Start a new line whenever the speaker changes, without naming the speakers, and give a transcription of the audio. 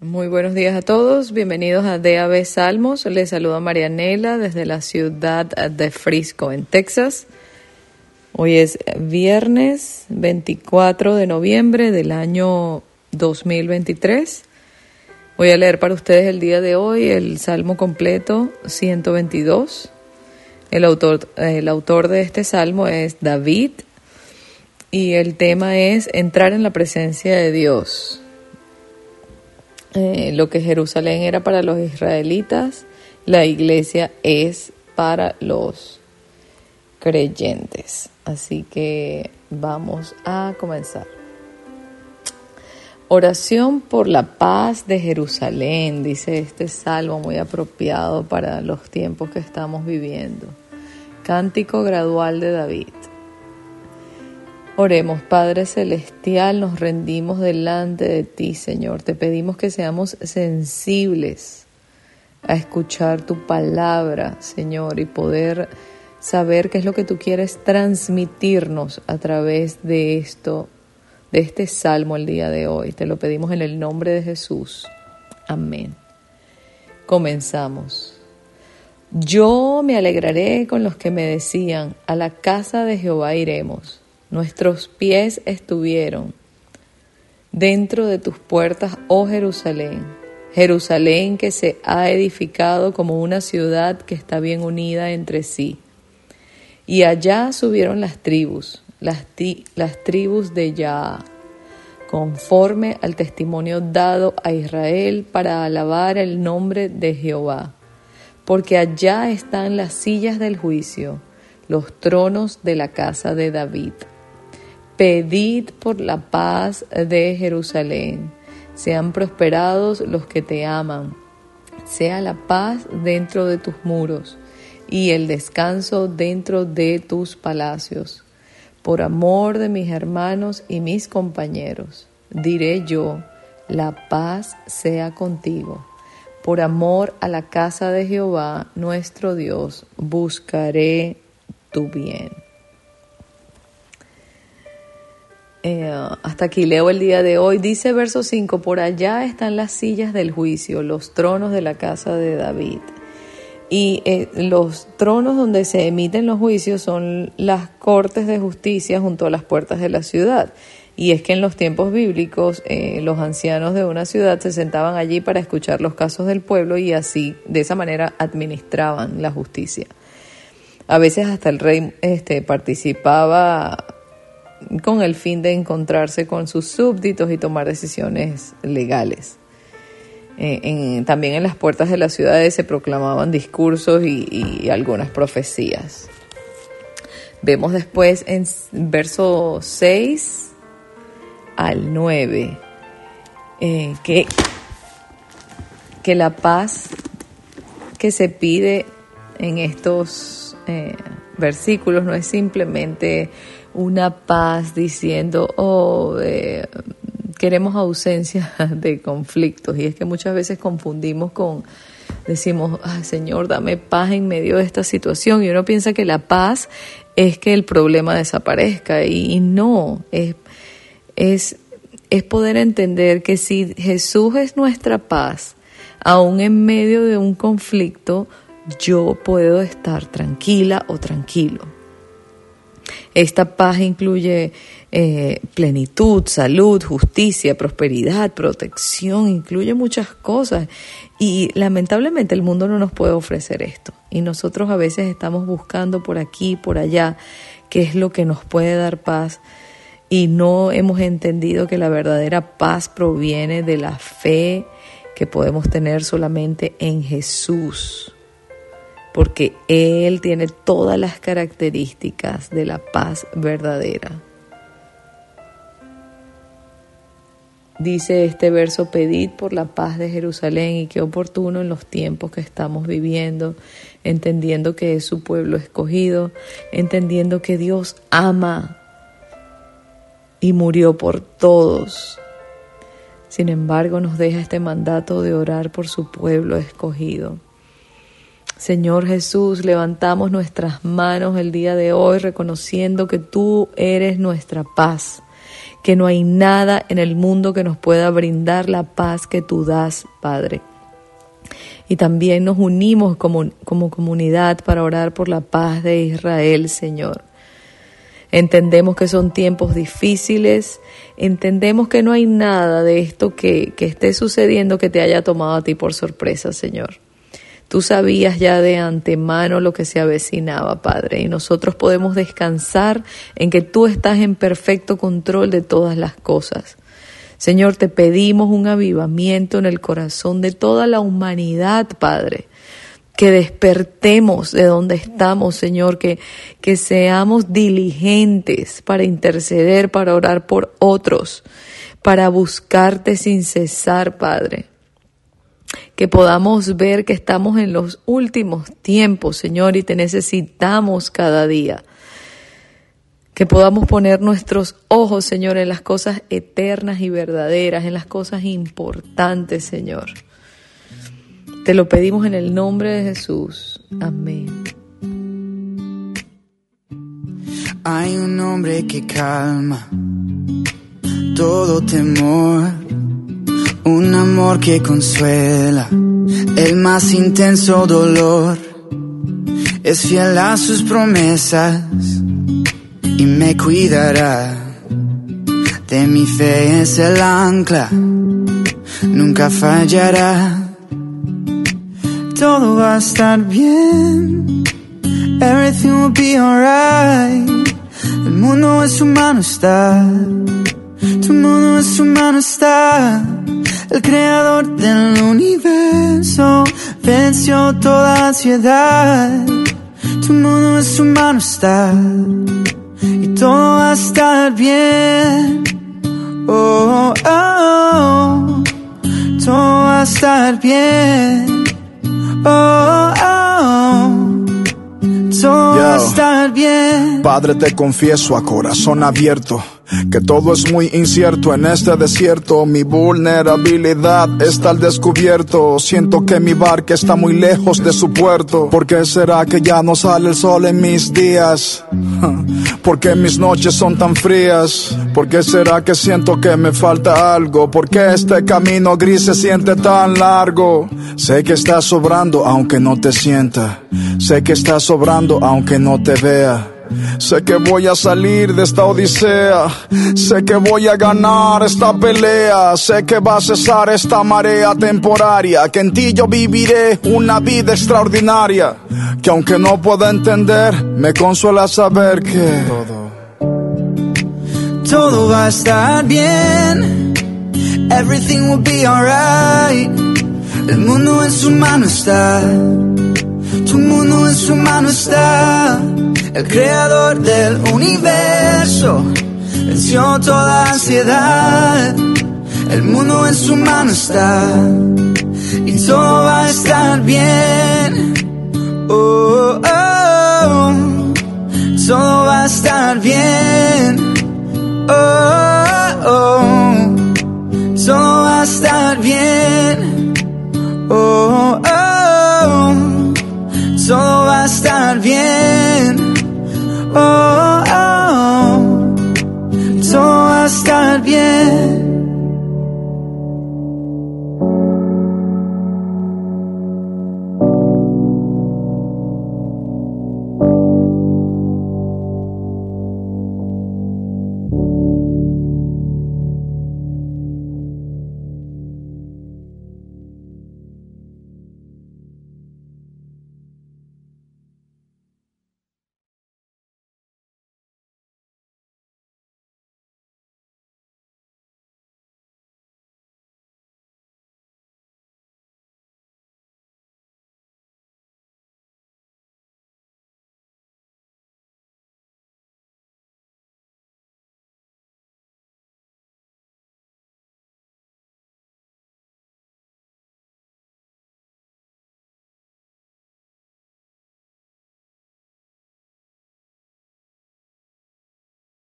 Muy buenos días a todos, bienvenidos a DAB Salmos. Les saluda Marianela desde la ciudad de Frisco, en Texas. Hoy es viernes 24 de noviembre del año 2023. Voy a leer para ustedes el día de hoy el Salmo completo 122. El autor, el autor de este salmo es David y el tema es entrar en la presencia de Dios. Eh, lo que Jerusalén era para los israelitas, la iglesia es para los creyentes. Así que vamos a comenzar. Oración por la paz de Jerusalén, dice este salmo muy apropiado para los tiempos que estamos viviendo. Cántico gradual de David. Oremos, Padre Celestial, nos rendimos delante de ti, Señor. Te pedimos que seamos sensibles a escuchar tu palabra, Señor, y poder saber qué es lo que tú quieres transmitirnos a través de esto, de este salmo el día de hoy. Te lo pedimos en el nombre de Jesús. Amén. Comenzamos. Yo me alegraré con los que me decían, a la casa de Jehová iremos Nuestros pies estuvieron dentro de tus puertas, oh Jerusalén. Jerusalén que se ha edificado como una ciudad que está bien unida entre sí. Y allá subieron las tribus, las, tribus de Yah, conforme al testimonio dado a Israel para alabar el nombre de Jehová. Porque allá están las sillas del juicio, los tronos de la casa de David. Pedid por la paz de Jerusalén. Sean prosperados los que te aman. Sea la paz dentro de tus muros y el descanso dentro de tus palacios. Por amor de mis hermanos y mis compañeros, diré yo, la paz sea contigo. Por amor a la casa de Jehová, nuestro Dios, buscaré tu bien. Eh, hasta aquí leo el día de hoy. Dice verso 5, por allá están las sillas del juicio, los tronos de la casa de David. Y eh, los tronos donde se emiten los juicios son las cortes de justicia junto a las puertas de la ciudad. Y es que en los tiempos bíblicos eh, los ancianos de una ciudad se sentaban allí para escuchar los casos del pueblo y así, de esa manera, administraban la justicia. A veces hasta el rey este, participaba con el fin de encontrarse con sus súbditos y tomar decisiones legales. Eh, también en las puertas de las ciudades se proclamaban discursos y, algunas profecías. Vemos después en verso 6 al 9 eh, que, que la paz que se pide en estos eh, versículos no es simplemente una paz diciendo, oh, eh, queremos ausencia de conflictos. Y es que muchas veces confundimos con, decimos, Señor, dame paz en medio de esta situación. Y uno piensa que la paz es que el problema desaparezca. Y, no, es, es, es poder entender que si Jesús es nuestra paz, aún en medio de un conflicto, yo puedo estar tranquila o tranquilo. Esta paz incluye eh, plenitud, salud, justicia, prosperidad, protección, incluye muchas cosas. Y lamentablemente el mundo no nos puede ofrecer esto. Y nosotros a veces estamos buscando por aquí, por allá, qué es lo que nos puede dar paz. Y no hemos entendido que la verdadera paz proviene de la fe que podemos tener solamente en Jesús porque Él tiene todas las características de la paz verdadera. Dice este verso, pedid por la paz de Jerusalén y qué oportuno en los tiempos que estamos viviendo, entendiendo que es su pueblo escogido, entendiendo que Dios ama y murió por todos. Sin embargo, nos deja este mandato de orar por su pueblo escogido. Señor Jesús, levantamos nuestras manos el día de hoy reconociendo que tú eres nuestra paz, que no hay nada en el mundo que nos pueda brindar la paz que tú das, Padre. Y también nos unimos como, como comunidad para orar por la paz de Israel, Señor. Entendemos que son tiempos difíciles, entendemos que no hay nada de esto que, que esté sucediendo que te haya tomado a ti por sorpresa, Señor. Tú sabías ya de antemano lo que se avecinaba, Padre, y nosotros podemos descansar en que tú estás en perfecto control de todas las cosas. Señor, te pedimos un avivamiento en el corazón de toda la humanidad, Padre. Que despertemos de donde estamos, Señor, que, que seamos diligentes para interceder, para orar por otros, para buscarte sin cesar, Padre que podamos ver que estamos en los últimos tiempos, Señor, y te necesitamos cada día. Que podamos poner nuestros ojos, Señor, en las cosas eternas y verdaderas, en las cosas importantes, Señor. Te lo pedimos en el nombre de Jesús. Amén.
Hay un hombre que calma todo temor un amor que consuela el más intenso dolor. Es fiel a sus promesas y me cuidará. De mi fe es el ancla, nunca fallará. Todo va a estar bien, everything will be alright. El mundo es humano está, tu mundo es humano está. El creador del universo venció toda ansiedad. Tu mundo es su mano está y todo va a estar bien. Oh, oh, oh, todo va a estar bien. Oh, oh, todo va a estar bien.
Padre, te confieso a corazón abierto que todo es muy incierto en este desierto. Mi vulnerabilidad está al descubierto. Siento que mi barca está muy lejos de su puerto. ¿Por qué será que ya no sale el sol en mis días? ¿Por qué mis noches son tan frías? ¿Por qué será que siento que me falta algo? ¿Por qué este camino gris se siente tan largo? Sé que estás sobrando aunque no te sienta. Sé que estás sobrando aunque no te vea. Sé que voy a salir de esta odisea. Sé que voy a ganar esta pelea. Sé que va a cesar esta marea temporaria. Que en ti yo viviré una vida extraordinaria. Que aunque no pueda entender, me consuela saber que todo,
todo va a estar bien. Everything will be alright. El mundo en su mano está. Tu mundo en su mano está el creador del universo, venció toda ansiedad, el mundo en su mano está, y todo va a estar bien. Oh, oh, oh. todo va a estar bien. Oh, oh, todo va a estar bien. Oh, oh,